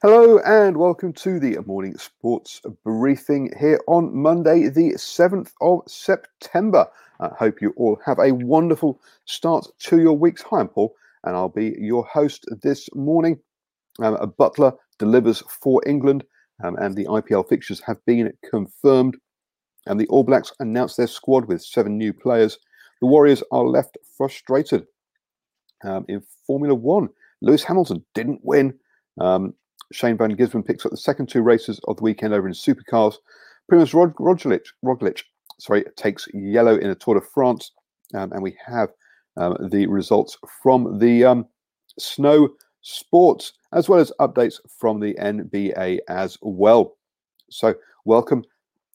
Hello and welcome to the morning sports briefing here on Monday, the 7th of September. I hope you all have a wonderful start to your week's. Hi, I'm Paul, and I'll be your host this morning. Um, a Buttler delivers for England, um, and the IPL fixtures have been confirmed. And the All Blacks announced their squad with seven new players. The Warriors are left frustrated. Um, in Formula One, Lewis Hamilton didn't win. Um, Shane Van Gisbergen picks up the second two races of the weekend over in supercars. Primoz Rog- Roglic, Roglic sorry, takes yellow in the Tour de France. Um, and we have um, the results from the um, snow sports, as well as updates from the NBA as well. So, welcome.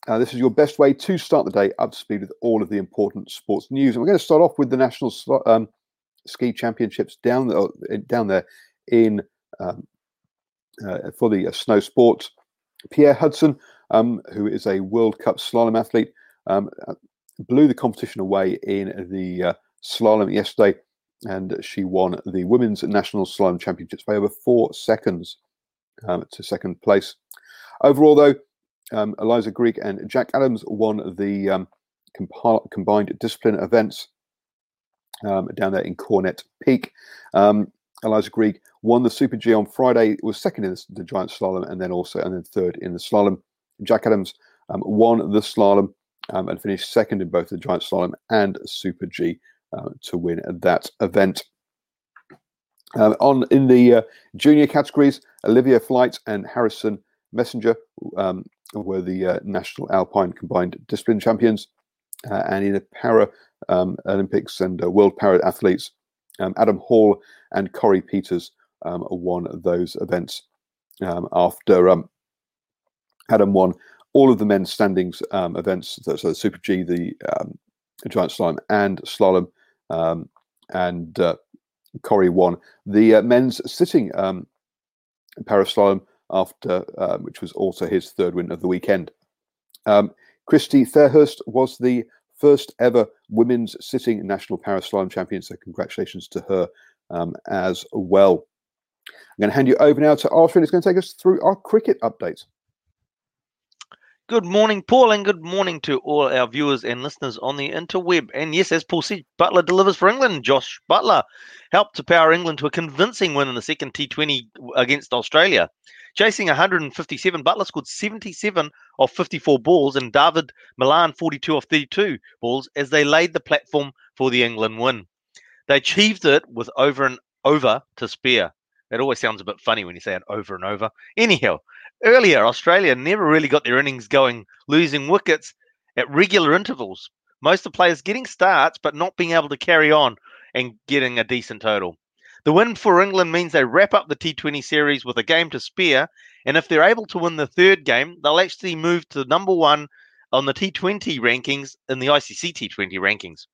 Uh, this is your best way to start the day up to speed with all of the important sports news. And we're going to start off with the National um, Ski Championships down, uh, down there in um, for the uh, snow sports. Piera Hudson, um, who is a World Cup slalom athlete, um, uh, blew the competition away in the uh, slalom yesterday, and she won the Women's National Slalom Championships by over four seconds um, to second place. Overall, though, um, Eliza Grigg and Jack Adams won the um, combined discipline events um, down there in Coronet Peak. Um, Eliza Grigg won the Super G on Friday, was second in the giant slalom, and then also and then third in the slalom. Jack Adams um, won the slalom um, and finished second in both the giant slalom and Super G uh, to win that event. Um, on in the uh, junior categories, Olivia Flight and Harrison Messenger um, were the uh, national alpine combined discipline champions, uh, and in the para um, Olympics and uh, world para athletes, um, Adam Hall and Corey Peters um, won those events um, after Adam won all of the men's standings um, events, so the Super G, the um, giant slalom, and slalom, um, and uh, Corey won the uh, men's sitting um, paraslalom after, uh, which was also his third win of the weekend. Um, Christy Fairhurst was the first ever women's sitting national paraslalom champion, so congratulations to her um, as well. I'm going to hand you over now to Arthur, and he's going to take us through our cricket update. Good morning, Paul, and good morning to all our viewers and listeners on the interweb. And yes, as Paul said, Buttler delivers for England. Josh Buttler helped to power England to a convincing win in the second T20 against Australia. Chasing 157, Buttler scored 77 of 54 balls, and David Malan 42 of 32 balls as they laid the platform for the England win. They achieved it with over and over to spare. It always sounds a bit funny when you say it over and over. Anyhow, earlier, Australia never really got their innings going, losing wickets at regular intervals. Most of the players getting starts, but not being able to carry on and getting a decent total. The win for England means they wrap up the T20 series with a game to spare, and if they're able to win the third game, they'll actually move to number one on the T20 rankings in the ICC T20 rankings.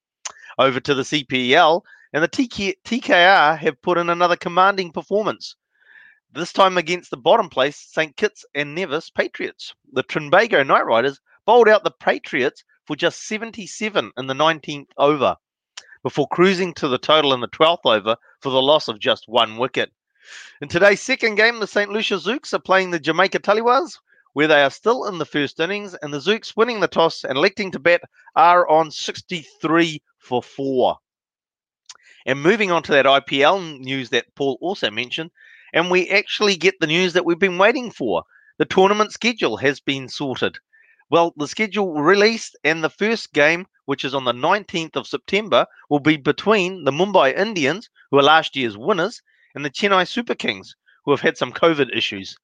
Over to the CPL, and the TK, TKR have put in another commanding performance. this time against the bottom place St. Kitts and Nevis Patriots. The Trinbago Knight Riders bowled out the Patriots for just 77 in the 19th over before cruising to the total in the 12th over for the loss of just one wicket. In today's second game, the St. Lucia Zouks are playing the Jamaica Tallawahs, where they are still in the first innings, and the Zouks winning the toss and electing to bat are on 63 for 4. And moving on to that IPL news that Paul also mentioned, and we actually get the news that we've been waiting for. The tournament schedule has been sorted. Well, the schedule released, and the first game, which is on the 19th of September, will be between the Mumbai Indians, who are last year's winners, and the Chennai Super Kings, who have had some COVID issues.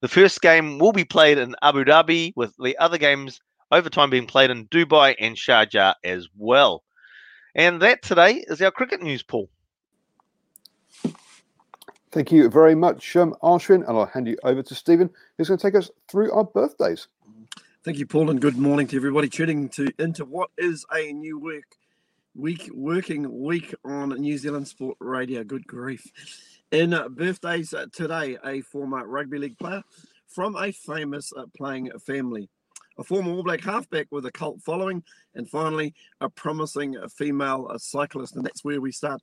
The first game will be played in Abu Dhabi, with the other games overtime being played in Dubai and Sharjah as well. And that today is our cricket news, Paul. Thank you very much, um, Ashwin, and I'll hand you over to Stephen, who's going to take us through our birthdays. Thank you, Paul, and good morning to everybody tuning to into what is a new work week working week on New Zealand Sport Radio. Good grief! In uh, birthdays uh, today, a former rugby league player from a famous uh, playing family, a former All Black halfback with a cult following, and finally a promising female cyclist, and that's where we start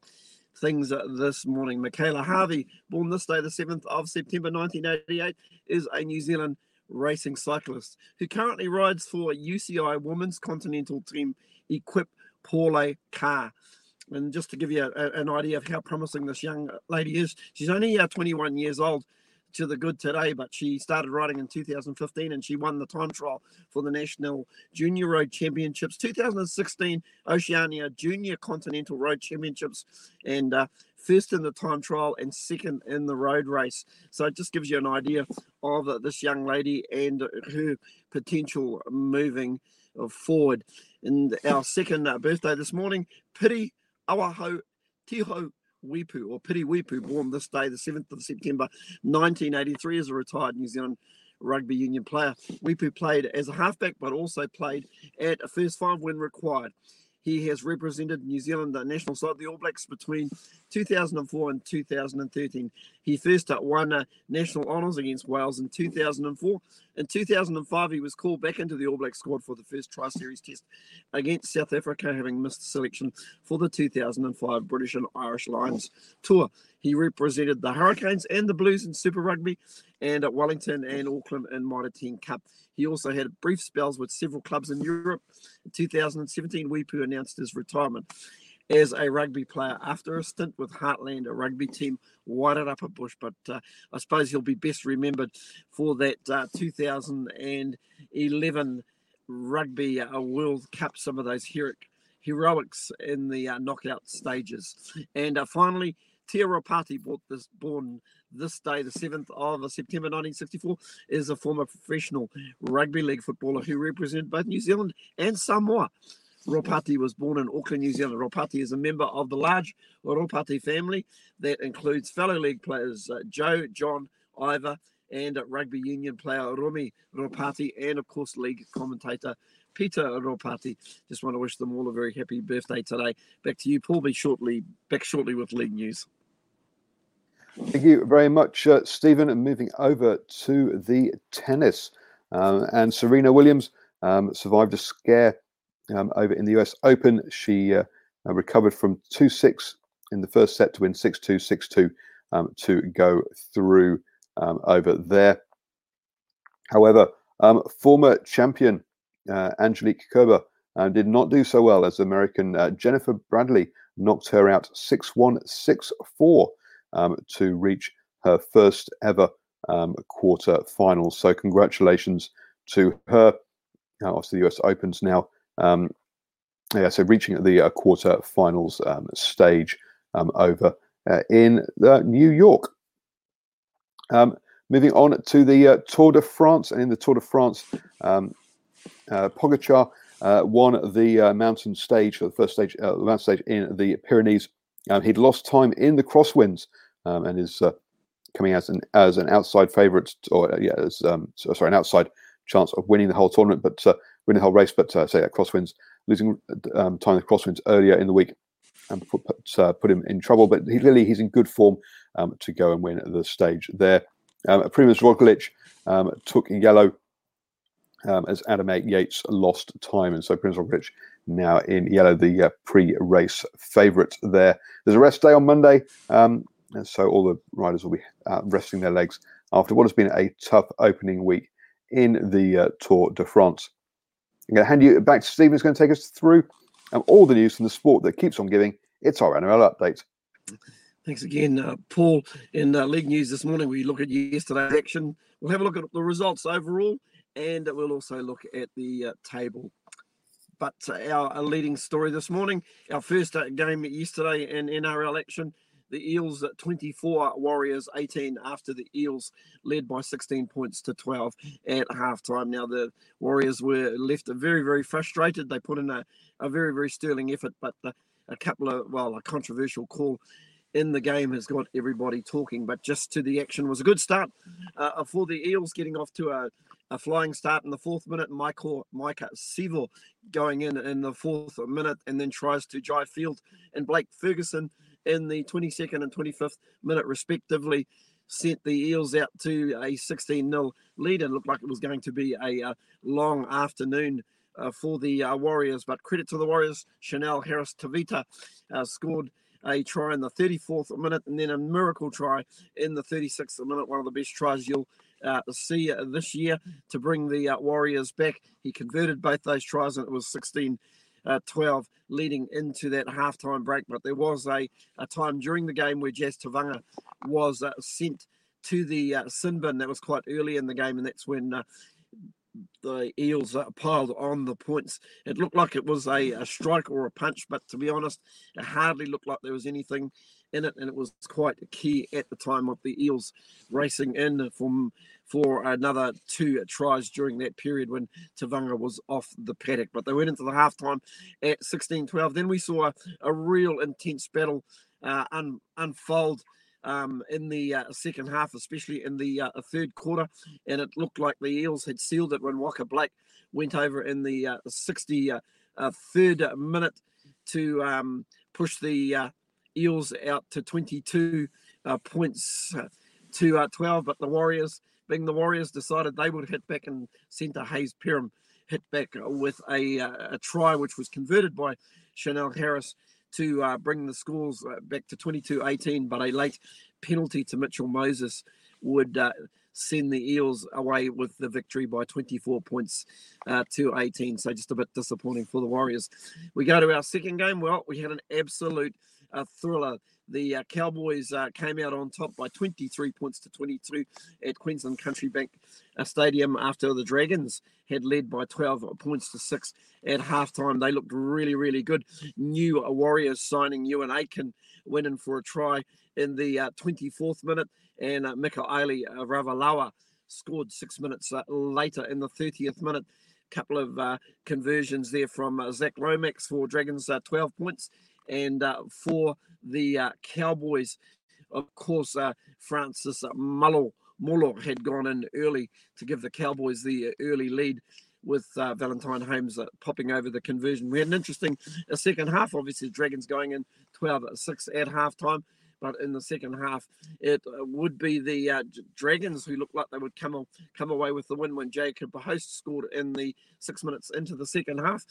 things uh, this morning. Michaela Harvey, born this day, the 7th of September 1988, is a New Zealand racing cyclist who currently rides for UCI Women's Continental Team Équipe Paule Ka. And just to give you a, a, an idea of how promising this young lady is, she's only uh, 21 years old to the good today, but she started riding in 2015 and she won the time trial for the National Junior Road Championships, 2016 Oceania Junior Continental Road Championships, and uh, first in the time trial and second in the road race. So it just gives you an idea of uh, this young lady and her potential moving uh, forward. In our second uh, birthday this morning, Piri Awaho Tiho Weepu, or Piri Weepu, born this day, the 7th of September 1983, is a retired New Zealand rugby union player. Weepu played as a halfback, but also played at a first five when required. He has represented New Zealand, national side, the All Blacks, between 2004 and 2013. He first won uh, national honours against Wales in 2004. In 2005, he was called back into the All Black squad for the first Tri Series test against South Africa, having missed selection for the 2005 British and Irish Lions tour. He represented the Hurricanes and the Blues in Super Rugby and at Wellington and Auckland in Mitre 10 Cup. He also had brief spells with several clubs in Europe. In 2017, Weepu announced his retirement as a rugby player after a stint with Heartland, a rugby team Wairarapa Bush. But uh, I suppose he'll be best remembered for that uh, 2011 Rugby uh, World Cup, some of those heroic, heroics in the uh, knockout stages. And uh, finally, Bought this, born this day, the 7th of September 1964, is a former professional rugby league footballer who represented both New Zealand and Samoa. Ropati was born in Auckland, New Zealand. Ropati is a member of the large Ropati family that includes fellow league players uh, Joe, John, Ivor, and rugby union player Rumi Ropati, and of course, league commentator Peter Ropati. Just want to wish them all a very happy birthday today. Back to you, Paul. Be shortly back shortly with league news. Thank you very much, uh, Stephen. And moving over to the tennis. Um, and Serena Williams um, survived a scare um, over in the US Open. She uh, recovered from 2 6 in the first set to win 6 2, 6 2 um, to go through um, over there. However, um, former champion uh, Angelique Kerber uh, did not do so well as American uh, Jennifer Brady knocked her out 6 1, 6 4 um, to reach her first ever um, quarter final. So, congratulations to her. Uh, obviously, the US Opens now. Um, yeah, so reaching the uh, quarter finals um, stage um, over uh, in New York. Um, moving on to the uh, Tour de France, and in the Tour de France, uh, Pogacar uh, won the mountain stage the first stage, the mountain stage in the Pyrenees. He'd lost time in the crosswinds um, and is uh, coming as an as an outside favourite, or uh, yeah, as um, sorry, an outside chance of winning the whole tournament, but uh, winning the whole race. But uh, say that crosswinds, losing um, time the crosswinds earlier in the week. and put put, uh, put him in trouble. But he, clearly, he's in good form um, to go and win the stage there. Um, Primoz Roglic um, took yellow um, as Adam Yates lost time, and so Primoz Roglic now in yellow, the uh, pre-race favourite there. There's a rest day on Monday, um, and so all the riders will be uh, resting their legs after what has been a tough opening week in the uh, Tour de France. I'm going to hand you back to Stephen, who's going to take us through um, all the news from the sport that keeps on giving. It's our NRL update. Thanks again, uh, Paul. In uh, league news this morning, we look at yesterday's action. We'll have a look at the results overall, and we'll also look at the uh, table. But uh, our, leading story this morning, our first uh, game yesterday in NRL action, the Eels at 24, Warriors 18 after the Eels led by 16 points to 12 at halftime. Now, the Warriors were left very, very frustrated. They put in a, a very, very sterling effort, but uh, a couple of, well, a controversial call in the game has got everybody talking. But just to the action was a good start uh, for the Eels, getting off to a, a flying start in the fourth minute. Michael Maika Sivo going in in the fourth minute and then tries to drive field and Blake Ferguson in the 22nd and 25th minute respectively sent the Eels out to a 16 0 lead and looked like it was going to be a, a long afternoon uh, for the uh, Warriors. But credit to the Warriors, Chanel Harris Tavita uh, scored a try in the 34th minute and then a miracle try in the 36th minute, one of the best tries you'll uh, see uh, this year to bring the uh, Warriors back. He converted both those tries and it was 16 uh, 12 leading into that halftime break. But there was a, a time during the game where Jazz Tevaga was uh, sent to the uh, sin bin. That was quite early in the game, and that's when uh, the Eels uh, piled on the points. It looked like it was a, a, strike or a punch, but to be honest, it hardly looked like there was anything in it, and it was quite key at the time of the Eels racing in from for another two tries during that period when Tevaga was off the paddock. But they went into the halftime at 16-12. Then we saw a, a real intense battle uh, un, unfold um, in the uh, second half, especially in the uh, third quarter. And it looked like the Eels had sealed it when Waqa Blake went over in the uh, 63rd uh, uh, minute to um, push the uh, Eels out to 22 points to 12. But the Warriors, being the Warriors, decided they would hit back and centre Hayze Perham hit back with a, a try, which was converted by Chanel Harris to uh, bring the scores uh, back to 22-18, but a late penalty to Mitchell Moses would uh, send the Eels away with the victory by 24 points uh, to 18. So just a bit disappointing for the Warriors. We go to our second game. Well, we had an absolute uh, thriller. The uh, Cowboys uh, came out on top by 23 points to 22 at Queensland Country Bank uh, Stadium after the Dragons had led by 12 points to 6 at halftime. They looked really, really good. New Warriors signing Euan Aitken went in for a try in the 24th uh, minute, and uh, Mika Aili uh, Ravalawa scored six minutes uh, later in the 30th minute couple of conversions there from Zac Lomax for Dragons, uh, 12 points. And uh, for the uh, Cowboys, of course, uh, Francis Molo, had gone in early to give the Cowboys the early lead with uh, Valentine Holmes uh, popping over the conversion. We had an interesting uh, second half. Obviously, Dragons going in 12 6 at halftime. But in the second half, it would be the Dragons who looked like they would come come away with the win when Jacob Host scored in the six minutes into the second half.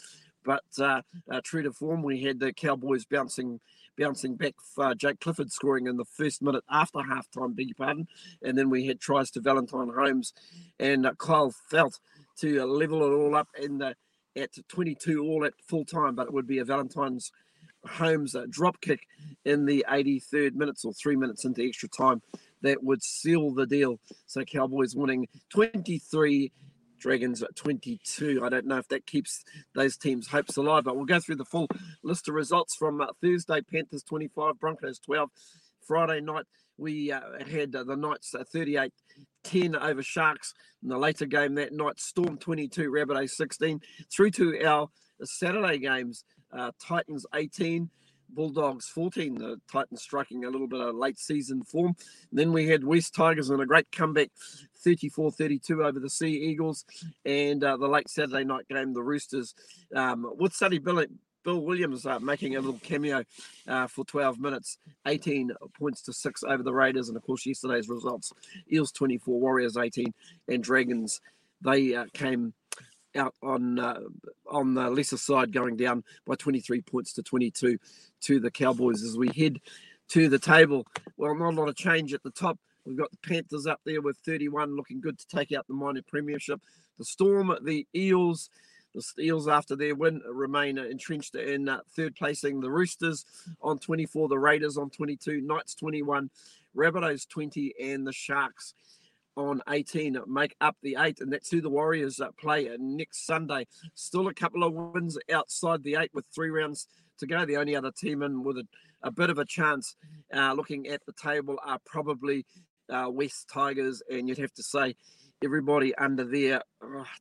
But uh, uh, true to form, we had the Cowboys bouncing bouncing back. Uh, Jake Clifford scoring in the first minute after halftime, beg your pardon. And then we had tries to Valentine Holmes and uh, Kyle Feldt to uh, level it all up in the, at 22 all at full time. But it would be a Valentine's Holmes drop kick in the 83rd minutes or three minutes into extra time that would seal the deal. So Cowboys winning 23 Dragons at 22. I don't know if that keeps those teams' hopes alive, but we'll go through the full list of results from uh, Thursday Panthers 25, Broncos 12. Friday night, we uh, had uh, the Knights uh, 38 10 over Sharks. In the later game that night, Storm 22, Rabbitohs 16. Through to our Saturday games, uh, Titans 18, Bulldogs 14. The Titans striking a little bit of late season form. And then we had West Tigers in a great comeback 34 32 over the Sea Eagles. And uh, the late Saturday night game, the Roosters um, with Sonny Bill- Bill Williams uh, making a little cameo uh, for 12 minutes, 18 points to six over the Raiders, and of course yesterday's results: Eels 24, Warriors 18, and Dragons. They uh, came out on uh, on the lesser side, going down by 23 points to 22 to the Cowboys as we head to the table. Well, not a lot of change at the top. We've got the Panthers up there with 31, looking good to take out the minor premiership. The Storm, the Eels, the Eels after their win remain entrenched in uh, third placing. The Roosters on 24, the Raiders on 22, Knights 21, Rabbitohs 20, and the Sharks on 18 make up the eight, and that's who the Warriors uh, play next Sunday. Still a couple of wins outside the eight with three rounds to go. The only other team in with a, a bit of a chance uh, looking at the table are probably uh, West Tigers, and you'd have to say everybody under there,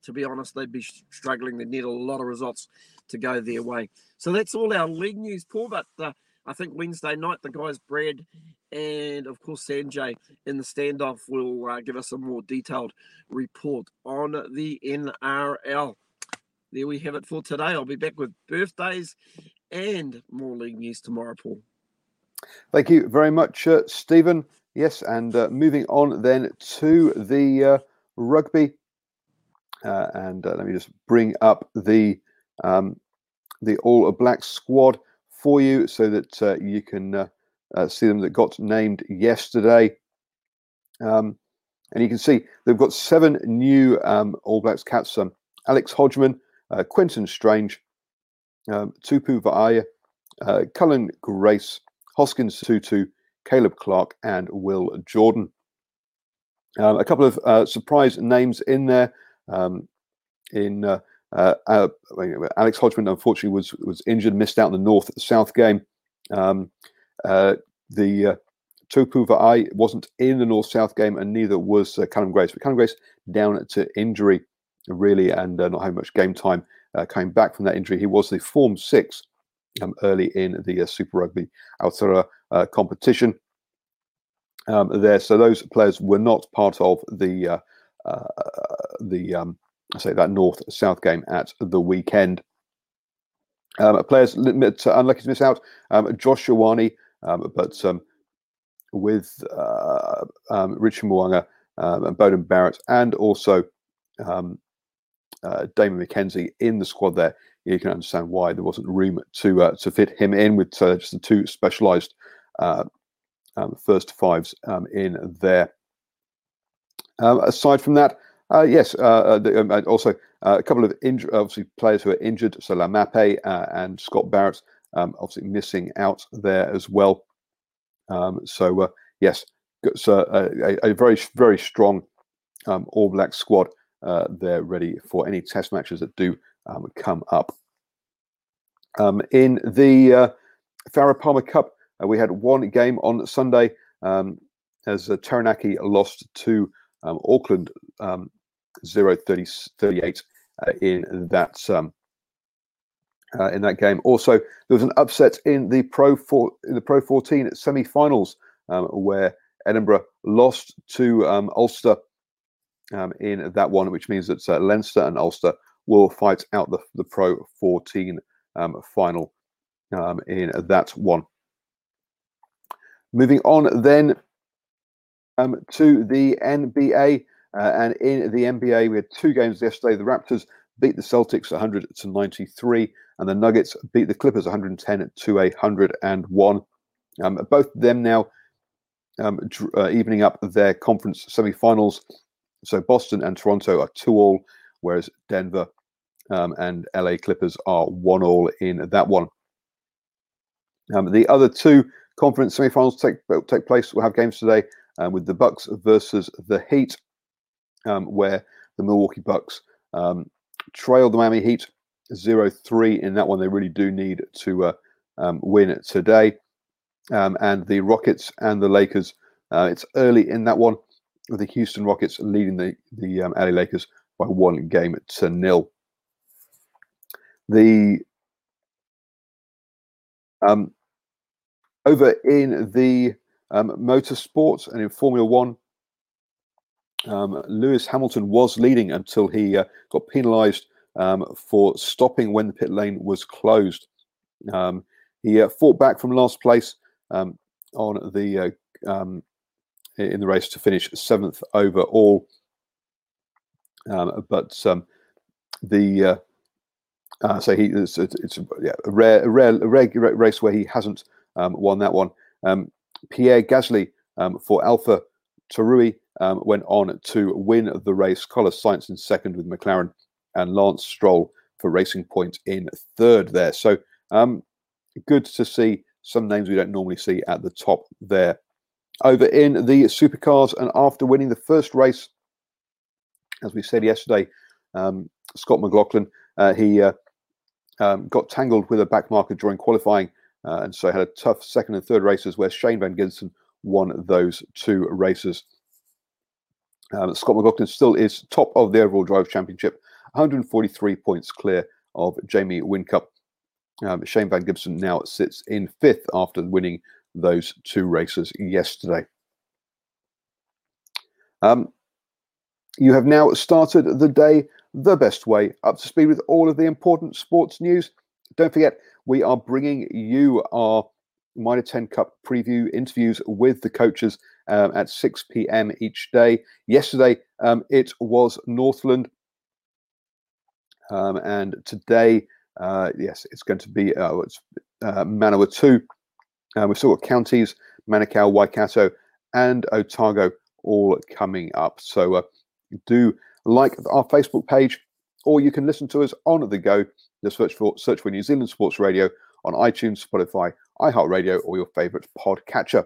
to be honest, they'd be struggling. They'd need a lot of results to go their way. So that's all our league news, Paul. But uh, I think Wednesday night, the guys, Brad and of course Sanjay in the standoff, will uh, give us a more detailed report on the NRL. There we have it for today. I'll be back with birthdays and more league news tomorrow, Paul. Thank you very much, uh, Stephen. Yes, and uh, moving on then to the uh, rugby, uh, and uh, let me just bring up the um, the All Black squad for you so that uh, you can uh, uh, see them that got named yesterday. Um, and you can see they've got seven new um, All Blacks cats Um, Alex Hodgman, uh, Quinten Strange, um, Tupou Va'aya, uh, Cullen Grace, Hoskins Tutu, Caleb Clarke, and Will Jordan. Um, a couple of surprise names in there. Um, in uh, uh, Alex Hodgman, unfortunately, was was injured, missed out in the North South game. Um, uh, the uh, Tupou Va'ai wasn't in the North South game, and neither was uh, Callum Grace. But Callum Grace down to injury, really, and uh, not having much game time. Uh, came back from that injury. He was the Form Six um, early in the Super Rugby Aotearoa competition. Um, there, so those players were not part of the the um, Say that North South game at the weekend. Um, players unlucky to miss out. Um, Josh um, but um, with uh, um, Richard Mo'unga um, and Beauden Barrett, and also um, uh, Damian McKenzie in the squad there, you can understand why there wasn't room to uh, to fit him in with uh, just the two specialised uh, first fives in there. aside from that, uh, yes, uh, uh um, also uh, a couple of inj- obviously players who are injured, so Laumape uh, and Scott Barrett, um, obviously missing out there as well. Um, so yes, so a, a, very very strong um, All Black squad. they're ready for any Test matches that do um, come up. Um, in the uh, Farah Palmer Cup, we had one game on Sunday as Taranaki lost to Auckland um, 0 30, 38 uh, in that um, uh, in that game. Also, there was an upset in the Pro four, in the Pro 14 semi-finals um, where Edinburgh lost to um, Ulster um, in that one, which means that uh, Leinster and Ulster will fight out the, the Pro 14 um, final um, in that one. Moving on then to the NBA. Uh, and in the NBA, we had two games yesterday. The Raptors beat the Celtics 100 to 93, and the Nuggets beat the Clippers 110 to 101. Um, both of them now um, uh, evening up their conference semifinals. So Boston and Toronto are two all, whereas Denver um, and LA Clippers are one all in that one. Um, the other two conference semifinals take take place. We'll have games today uh, with the Bucks versus the Heat um, where the Milwaukee Bucks um, trailed the Miami Heat 0 3 in that one. They really do need to uh, um, win today. Um, and the Rockets and the Lakers, uh, it's early in that one with the Houston Rockets leading the, the um, LA Lakers by one game to nil. The um, over in the motorsports and in Formula One, um, Lewis Hamilton was leading until he uh, got penalised um, for stopping when the pit lane was closed. Um, he uh, fought back from last place um, on the uh, um, in the race to finish seventh overall. Um, but the uh, uh, so he it's, it's yeah, a rare, a rare, a rare race where he hasn't won that one. Pierre Gasly for Alpha Tauri um, went on to win the race. Carlos Sainz in second with McLaren, and Lance Stroll for Racing Point in third there. So um, good to see some names we don't normally see at the top there. Over in the supercars, and after winning the first race, as we said yesterday, um, Scott McLaughlin, uh, he uh, um, got tangled with a back marker during qualifying, uh, and so had a tough second and third races where Shane Van Gisbergen won those two races. Um, Scott McLaughlin still is top of the overall drive championship, 143 points clear of Jamie Whincup. Um, Shane Van Gibson now sits in fifth after winning those two races yesterday. Um, you have now started the day the best way, up to speed with all of the important sports news. Don't forget, we are bringing you our Mitre 10 Cup preview interviews with the coaches um, at 6 p.m. each day. Yesterday, um, it was Northland. Um, and today, uh, yes, it's going to be uh, it's, uh, Manawatu. Uh, we've still got counties, Manukau, Waikato, and Otago all coming up. So uh, do like our Facebook page, or you can listen to us on the go. Just search for search for New Zealand Sports Radio on iTunes, Spotify, iHeartRadio, or your favorite podcatcher.